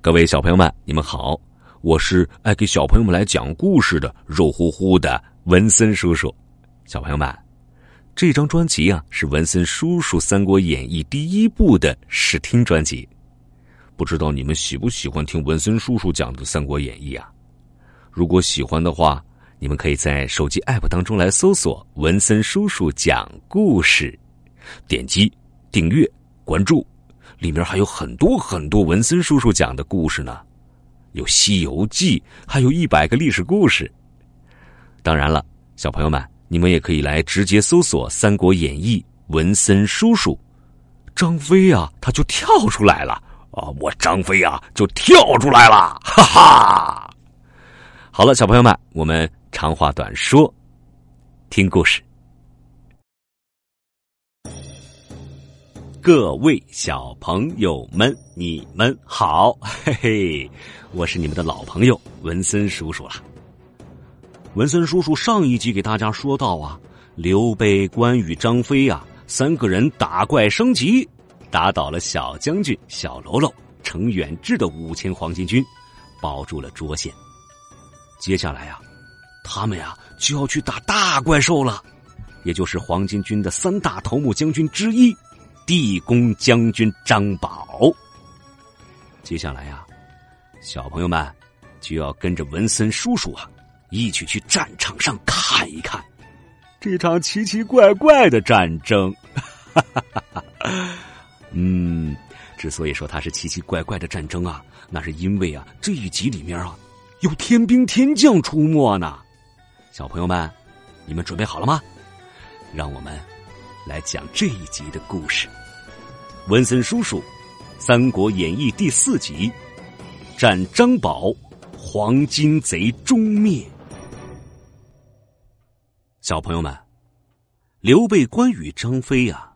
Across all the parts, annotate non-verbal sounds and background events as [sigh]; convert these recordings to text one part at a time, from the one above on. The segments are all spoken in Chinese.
各位小朋友们，你们好，我是爱给小朋友们来讲故事的肉乎乎的文森叔叔。小朋友们，这张专辑啊是文森叔叔《三国演义》第一部的试听专辑。不知道你们喜不喜欢听文森叔叔讲的《三国演义》啊？如果喜欢的话，你们可以在手机 App 当中来搜索“文森叔叔讲故事”，点击订阅关注。里面还有很多很多文森叔叔讲的故事呢，有《西游记》，还有一百个历史故事。当然了，小朋友们，你们也可以来直接搜索《三国演义》文森叔叔，张飞啊，他就跳出来了啊！我张飞啊，就跳出来了，哈哈！好了，小朋友们，我们长话短说，听故事。各位小朋友们，你们好，嘿嘿，我是你们的老朋友文森叔叔了。文森叔叔上一集给大家说到啊，刘备、关羽、张飞啊三个人打怪升级，打倒了小将军小喽啰、程远志的五千黄巾军，保住了涿县。接下来啊，他们呀就要去打大怪兽了，也就是黄巾军的三大头目将军之一。地宫将军张宝，接下来呀，小朋友们就要跟着文森叔叔啊，一起去战场上看一看这场奇奇怪怪的战争。[laughs] 嗯，之所以说它是奇奇怪怪的战争啊，那是因为啊，这一集里面啊，有天兵天将出没呢。小朋友们，你们准备好了吗？让我们。来讲这一集的故事，文森叔叔，《三国演义》第四集，战张宝，黄巾贼终灭。小朋友们，刘备、关羽、张飞呀，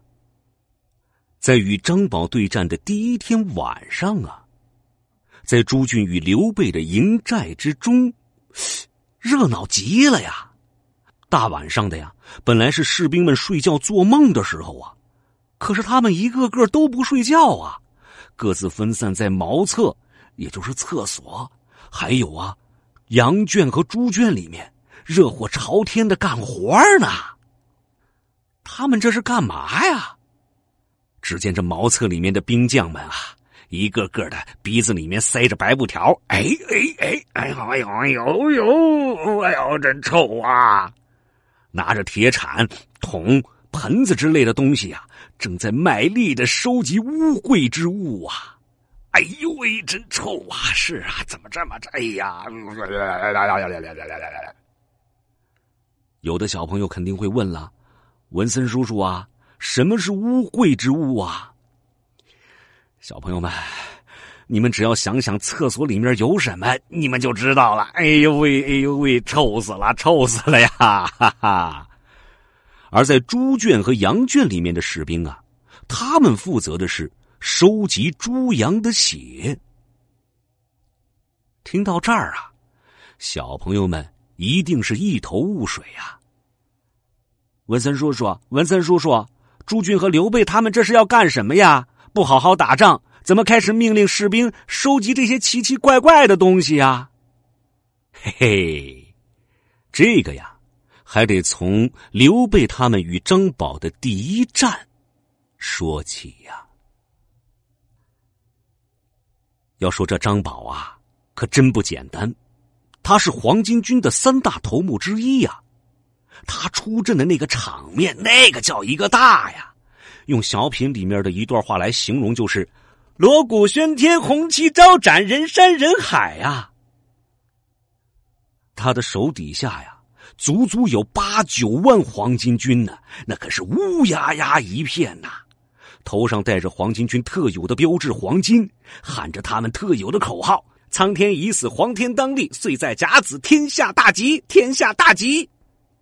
在与张宝对战的第一天晚上啊，在朱俊与刘备的营寨之中，热闹极了呀。大晚上的呀，本来是士兵们睡觉做梦的时候啊，可是他们一个个都不睡觉啊，各自分散在茅厕，也就是厕所，还有啊，羊圈和猪圈里面，热火朝天的干活呢。他们这是干嘛呀？只见这茅厕里面的兵将们啊，一个个的鼻子里面塞着白布条，哎哎哎，哎呦哎呦哎呦呦，哎呦真臭啊！拿着铁铲、桶、盆子之类的东西啊，正在卖力的收集污秽之物啊！哎呦喂，真臭啊！是啊，怎么这么……哎呀！有的小朋友肯定会问了：“文森叔叔啊，什么是污秽之物啊？”小朋友们，你们只要想想厕所里面有什么，你们就知道了。哎呦喂，哎呦喂，臭死了，臭死了呀！哈哈。而在猪圈和羊圈里面的士兵啊，他们负责的是收集猪羊的血。听到这儿啊，小朋友们一定是一头雾水呀。文森叔叔，文森叔叔，朱俊和刘备他们这是要干什么呀？不好好打仗，怎么开始命令士兵收集这些奇奇怪怪的东西呀？嘿嘿，这个呀。还得从刘备他们与张宝的第一战说起呀。要说这张宝啊，可真不简单，他是黄巾军的三大头目之一呀。他出阵的那个场面，那个叫一个大呀！用小品里面的一段话来形容，就是锣鼓喧天，红旗招展，人山人海呀。他的手底下呀。足足有八九万黄巾军呢，那可是乌压压一片呐！头上戴着黄巾军特有的标志黄金，喊着他们特有的口号：“苍天已死，黄天当立，岁在甲子，天下大吉，天下大吉。”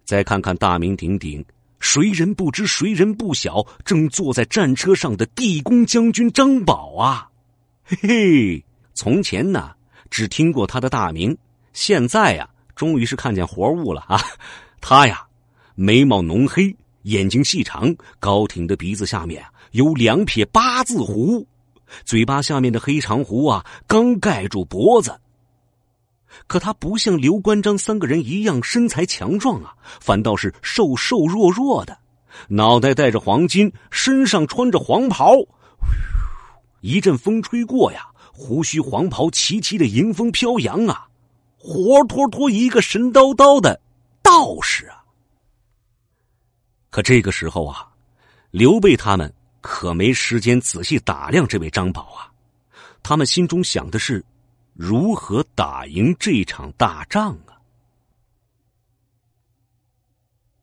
再看看大名鼎鼎、谁人不知谁人不晓，正坐在战车上的地宫将军张宝啊！[laughs] 嘿嘿，从前呢，只听过他的大名，现在呀。终于是看见活物了啊！[laughs] 他呀，眉毛浓黑，眼睛细长，高挺的鼻子下面有两撇八字胡，嘴巴下面的黑长胡啊，刚盖住脖子。可他不像刘关张三个人一样身材强壮啊，反倒是瘦瘦弱弱的，脑袋戴着黄金，身上穿着黄袍。一阵风吹过呀，胡须黄袍齐齐的迎风飘扬啊，活脱脱一个神叨叨的道士啊。可这个时候啊，刘备他们可没时间仔细打量这位张宝啊，他们心中想的是。如何打赢这场大仗啊？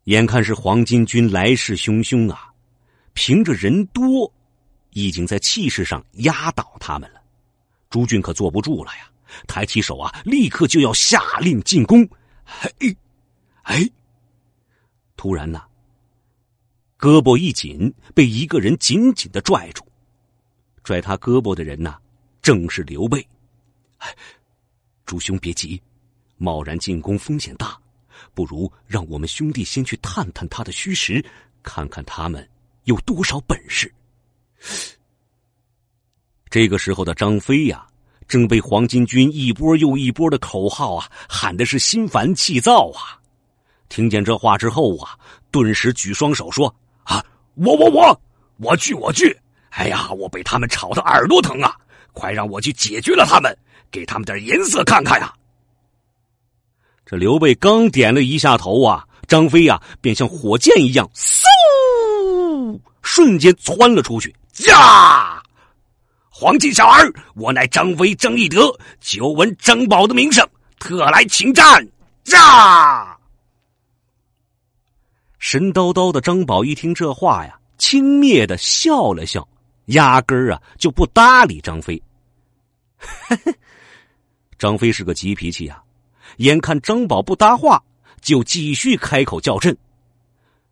眼看是黄巾军来势汹汹啊，凭着人多，已经在气势上压倒他们了。朱俊可坐不住了呀，抬起手啊，立刻就要下令进攻。嘿，哎，突然呢，胳膊一紧，被一个人紧紧的拽住。拽他胳膊的人呢，正是刘备。哎，朱兄别急，贸然进攻风险大，不如让我们兄弟先去探探他的虚实，看看他们有多少本事。这个时候的张飞呀，正被黄巾军一波又一波的口号啊喊的是心烦气躁啊！听见这话之后啊，顿时举双手说：“啊，我我我我去我去！哎呀，我被他们吵得耳朵疼啊！快让我去解决了他们！”给他们点颜色看看呀！这刘备刚点了一下头啊，张飞呀便像火箭一样，嗖，瞬间窜了出去。呀！黄金小儿，我乃张飞张翼德，久闻张宝的名声，特来请战。呀！神叨叨的张宝一听这话呀，轻蔑的笑了笑，压根儿啊就不搭理张飞。嘿 [laughs] 嘿张飞是个急脾气啊，眼看张宝不搭话，就继续开口叫阵。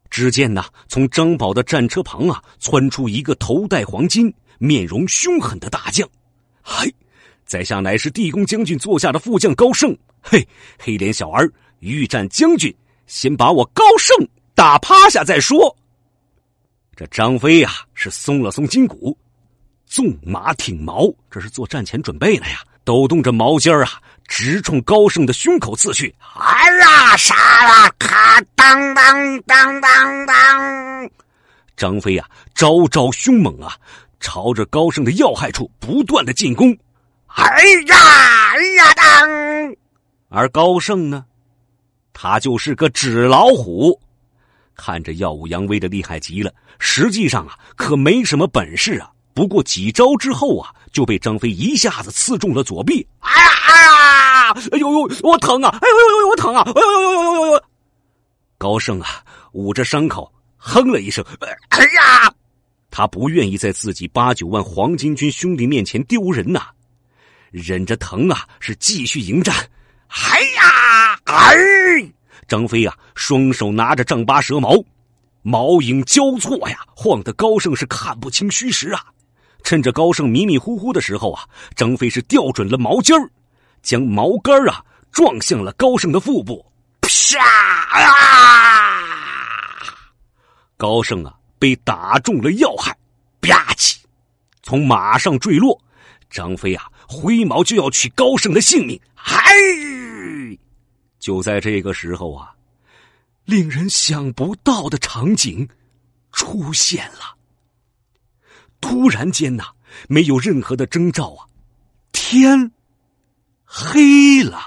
只见呐，从张宝的战车旁啊，窜出一个头戴黄金、面容凶狠的大将。嗨，在下乃是地公将军座下的副将高胜。嘿，黑脸小儿，欲战将军，先把我高胜打趴下再说。这张飞呀，是松了松筋骨，纵马挺矛，这是做战前准备了呀。抖动着矛尖儿啊，直冲高盛的胸口刺去！哎呀，杀啦！咔当当当当当！张飞啊，招招凶猛啊，朝着高盛的要害处不断的进攻！哎呀，哎呀当！而高盛呢，他就是个纸老虎，看着耀武扬威的厉害极了，实际上啊，可没什么本事啊。不过几招之后啊，就被张飞一下子刺中了左臂。哎呀哎呀！哎呦呦，我疼啊！哎呦呦呦，我疼啊！哎呦呦呦呦呦呦！高胜啊，捂着伤口哼了一声：“哎呀！”他不愿意在自己八九万黄巾军兄弟面前丢人呐，忍着疼啊，是继续迎战。哎呀！哎！张飞啊，双手拿着丈八蛇矛，矛影交错呀，晃得高胜是看不清虚实啊。趁着高盛迷迷糊糊的时候啊，张飞是调准了矛尖儿，将矛杆啊撞向了高盛的腹部。啪！啊！高盛啊被打中了要害，吧唧，从马上坠落。张飞啊挥矛就要取高盛的性命。嗨！就在这个时候啊，令人想不到的场景出现了。突然间呐，没有任何的征兆啊，天黑了。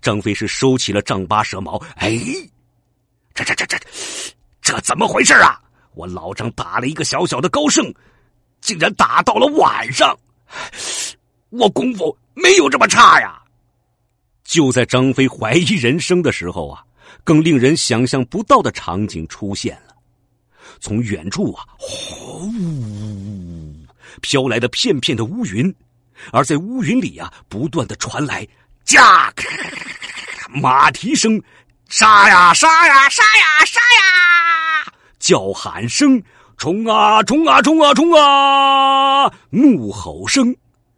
张飞是收起了丈八蛇矛，哎，这这这这这怎么回事啊？我老张打了一个小小的高胜，竟然打到了晚上，我功夫没有这么差呀！就在张飞怀疑人生的时候啊，更令人想象不到的场景出现了。从远处啊，呼，飘来的片片的乌云，而在乌云里啊，不断的传来驾马蹄声，杀呀杀呀杀呀杀呀，叫喊声，冲啊冲啊冲啊冲啊，怒吼声。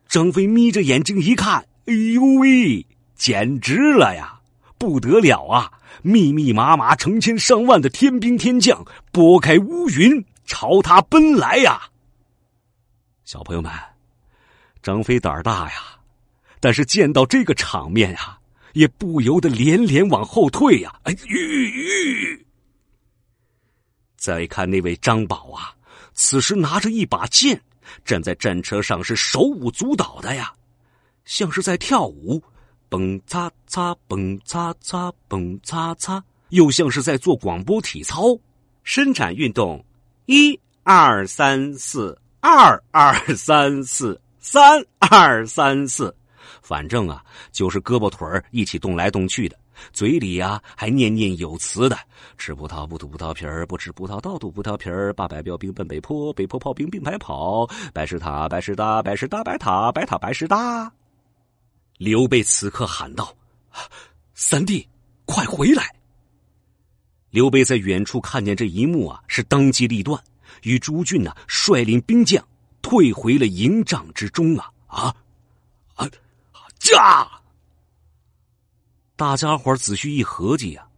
张飞眯着眼睛一看，哎呦喂，简直了呀，不得了啊！密密麻麻、成千上万的天兵天将拨开乌云，朝他奔来呀！小朋友们，张飞胆儿大呀，但是见到这个场面呀，也不由得连连往后退呀。哎，吁吁！再看那位张宝啊，此时拿着一把剑，站在战车上是手舞足蹈的呀，像是在跳舞，蹦擦擦，蹦擦擦，蹦擦擦，又像是在做广播体操，伸展运动，一二三四。二二三四三二三四，反正啊，就是胳膊腿儿一起动来动去的，嘴里呀还念念有词的：吃葡萄不吐葡萄皮儿，不吃葡萄倒吐葡萄皮儿。八百标兵奔北坡，北坡炮兵并排跑。白石塔白石搭，白石搭白塔，白塔白石搭。刘备此刻喊道：“三弟，快回来！”刘备在远处看见这一幕啊，是当机立断。与朱俊呢，率领兵将退回了营帐之中啊啊啊！驾！大家伙仔细一合计呀，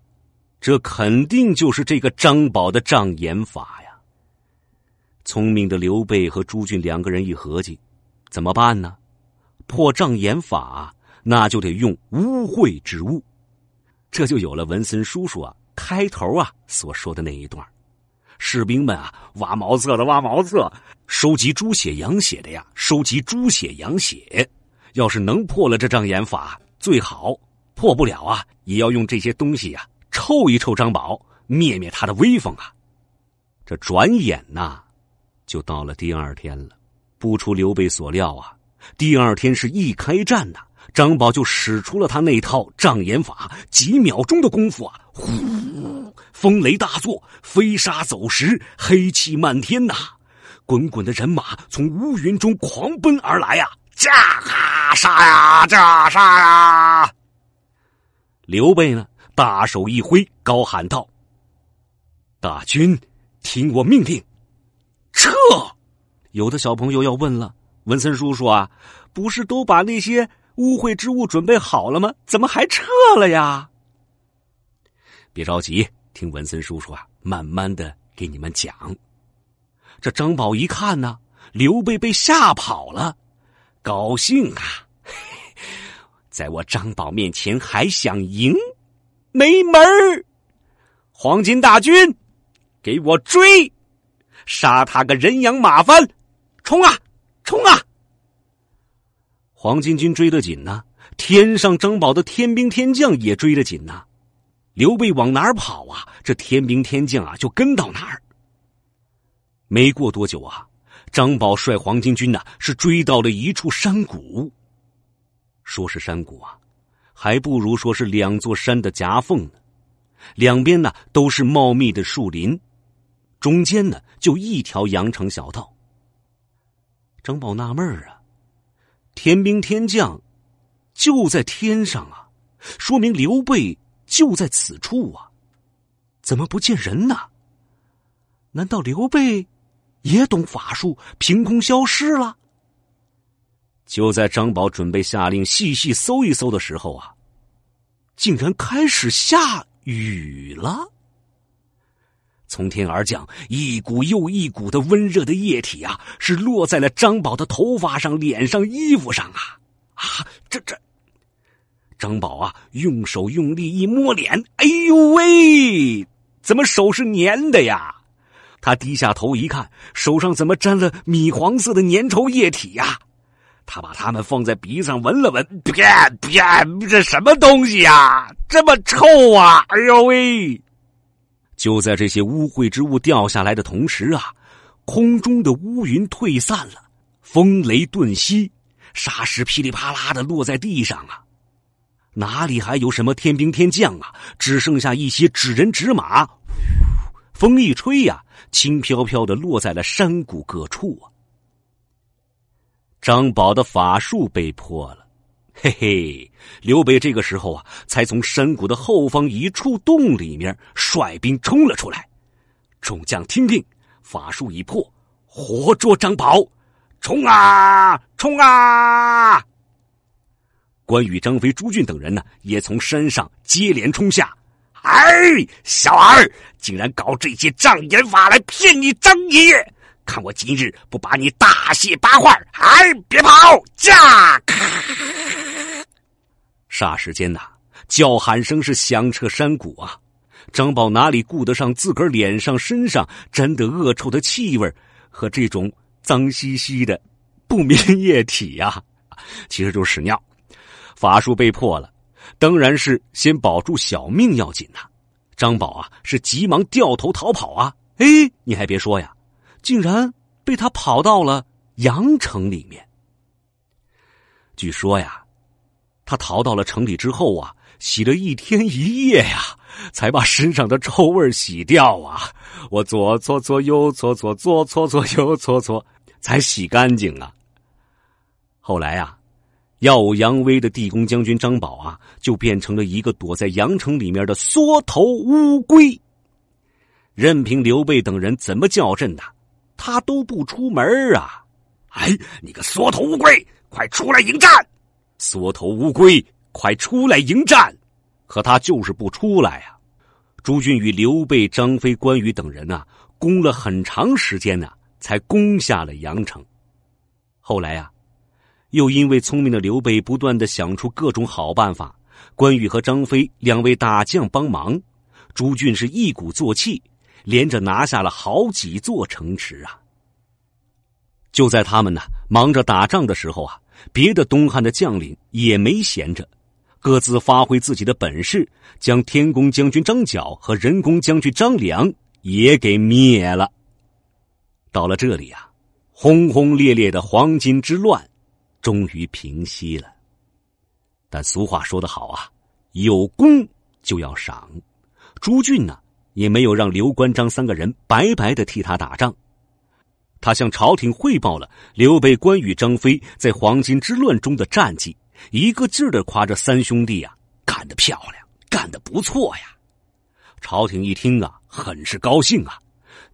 这肯定就是这个张宝的障眼法呀。聪明的刘备和朱俊两个人一合计，怎么办呢？破障眼法，那就得用污秽之物，这就有了文森叔叔啊开头啊所说的那一段。士兵们啊，挖茅厕的挖茅厕，收集猪血羊血的呀，收集猪血羊血。要是能破了这障眼法最好，破不了啊，也要用这些东西呀，臭一臭张宝，灭灭他的威风啊。这转眼呐，就到了第二天了。不出刘备所料啊，第二天是一开战呐，张宝就使出了他那套障眼法，几秒钟的功夫啊，呼！风雷大作，飞沙走石，黑气漫天呐！滚滚的人马从乌云中狂奔而来呀！驾杀呀！驾杀呀！刘备呢，大手一挥，高喊道：“大军，听我命令，撤！”有的小朋友要问了：“文森叔叔啊，不是都把那些污秽之物准备好了吗？怎么还撤了呀？”别着急。听文森叔叔啊，慢慢的给你们讲。这张宝一看呢，刘备被吓跑了，高兴啊，[laughs] 在我张宝面前还想赢，没门儿！黄金大军，给我追，杀他个人仰马翻，冲啊，冲啊！黄巾军追得紧呐，天上张宝的天兵天将也追得紧呐。刘备往哪儿跑啊？这天兵天将啊，就跟到哪儿。没过多久啊，张宝率黄巾军呢，是追到了一处山谷。说是山谷啊，还不如说是两座山的夹缝呢。两边呢都是茂密的树林，中间呢就一条羊肠小道。张宝纳闷儿啊，天兵天将就在天上啊，说明刘备。就在此处啊，怎么不见人呢？难道刘备也懂法术，凭空消失了？就在张宝准备下令细细搜一搜的时候啊，竟然开始下雨了。从天而降一股又一股的温热的液体啊，是落在了张宝的头发上、脸上、衣服上啊！啊，这这。张宝啊，用手用力一摸脸，哎呦喂，怎么手是粘的呀？他低下头一看，手上怎么沾了米黄色的粘稠液体呀？他把它们放在鼻子上闻了闻，别别，这什么东西呀？这么臭啊！哎呦喂！就在这些污秽之物掉下来的同时啊，空中的乌云退散了，风雷顿息，沙石噼里啪啦的落在地上啊。哪里还有什么天兵天将啊？只剩下一些纸人纸马，风一吹呀，轻飘飘的落在了山谷各处啊。张宝的法术被破了，嘿嘿！刘备这个时候啊，才从山谷的后方一处洞里面率兵冲了出来。众将听令，法术已破，活捉张宝！冲啊，冲啊！关羽、张飞、朱俊等人呢，也从山上接连冲下。哎，小儿竟然搞这些障眼法来骗你张爷爷！看我今日不把你大卸八块！哎，别跑！驾咔！霎时间呐，叫喊声是响彻山谷啊！张宝哪里顾得上自个儿脸上、身上沾得恶臭的气味和这种脏兮兮的不明液体呀？其实就是屎尿。法术被破了，当然是先保住小命要紧呐。张宝啊，是急忙掉头逃跑啊！哎，你还别说呀，竟然被他跑到了阳城里面。据说呀，他逃到了城里之后啊，洗了一天一夜呀，才把身上的臭味洗掉啊！我左搓搓，右搓搓，左搓搓，右搓搓，才洗干净啊。后来呀。耀武扬威的地宫将军张宝啊，就变成了一个躲在阳城里面的缩头乌龟。任凭刘备等人怎么叫阵呐，他都不出门啊！哎，你个缩头乌龟，快出来迎战！缩头乌龟，快出来迎战！可他就是不出来啊。朱俊与刘备、张飞、关羽等人呐，攻了很长时间呢，才攻下了阳城。后来呀。又因为聪明的刘备不断的想出各种好办法，关羽和张飞两位大将帮忙，朱俊是一鼓作气，连着拿下了好几座城池啊！就在他们呢忙着打仗的时候啊，别的东汉的将领也没闲着，各自发挥自己的本事，将天公将军张角和人工将军张良也给灭了。到了这里啊，轰轰烈烈的黄巾之乱。终于平息了，但俗话说得好啊，有功就要赏。朱俊呢，也没有让刘关张三个人白白的替他打仗。他向朝廷汇报了刘备、关羽、张飞在黄巾之乱中的战绩，一个劲儿的夸这三兄弟啊，干得漂亮，干得不错呀。朝廷一听啊，很是高兴啊，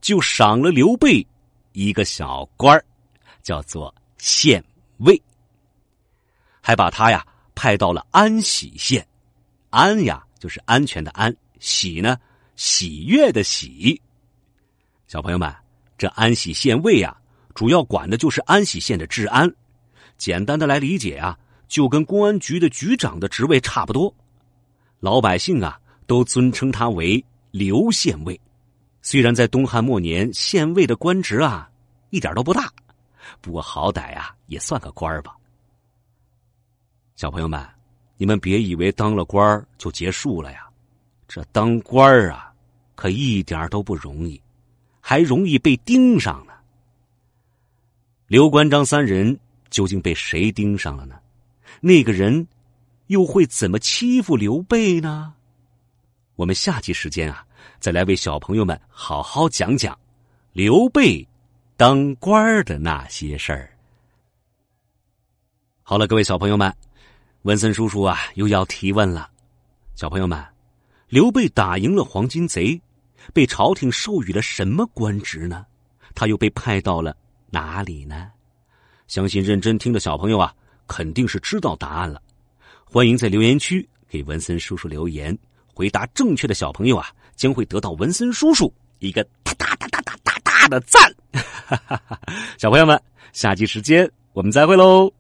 就赏了刘备一个小官叫做县尉。还把他呀派到了安喜县，安呀就是安全的安，喜呢喜悦的喜。小朋友们，这安喜县尉呀，主要管的就是安喜县的治安。简单的来理解啊，就跟公安局的局长的职位差不多。老百姓啊都尊称他为刘县尉。虽然在东汉末年，县尉的官职啊一点都不大，不过好歹啊也算个官吧。小朋友们，你们别以为当了官就结束了呀！这当官啊，可一点都不容易，还容易被盯上呢。刘关张三人究竟被谁盯上了呢？那个人又会怎么欺负刘备呢？我们下期时间啊，再来为小朋友们好好讲讲刘备当官的那些事儿。好了，各位小朋友们。文森叔叔啊，又要提问了，小朋友们，刘备打赢了黄金贼，被朝廷授予了什么官职呢？他又被派到了哪里呢？相信认真听的小朋友啊，肯定是知道答案了。欢迎在留言区给文森叔叔留言，回答正确的小朋友啊，将会得到文森叔叔一个大大大大大大大的赞。[laughs] 小朋友们，下期时间我们再会喽。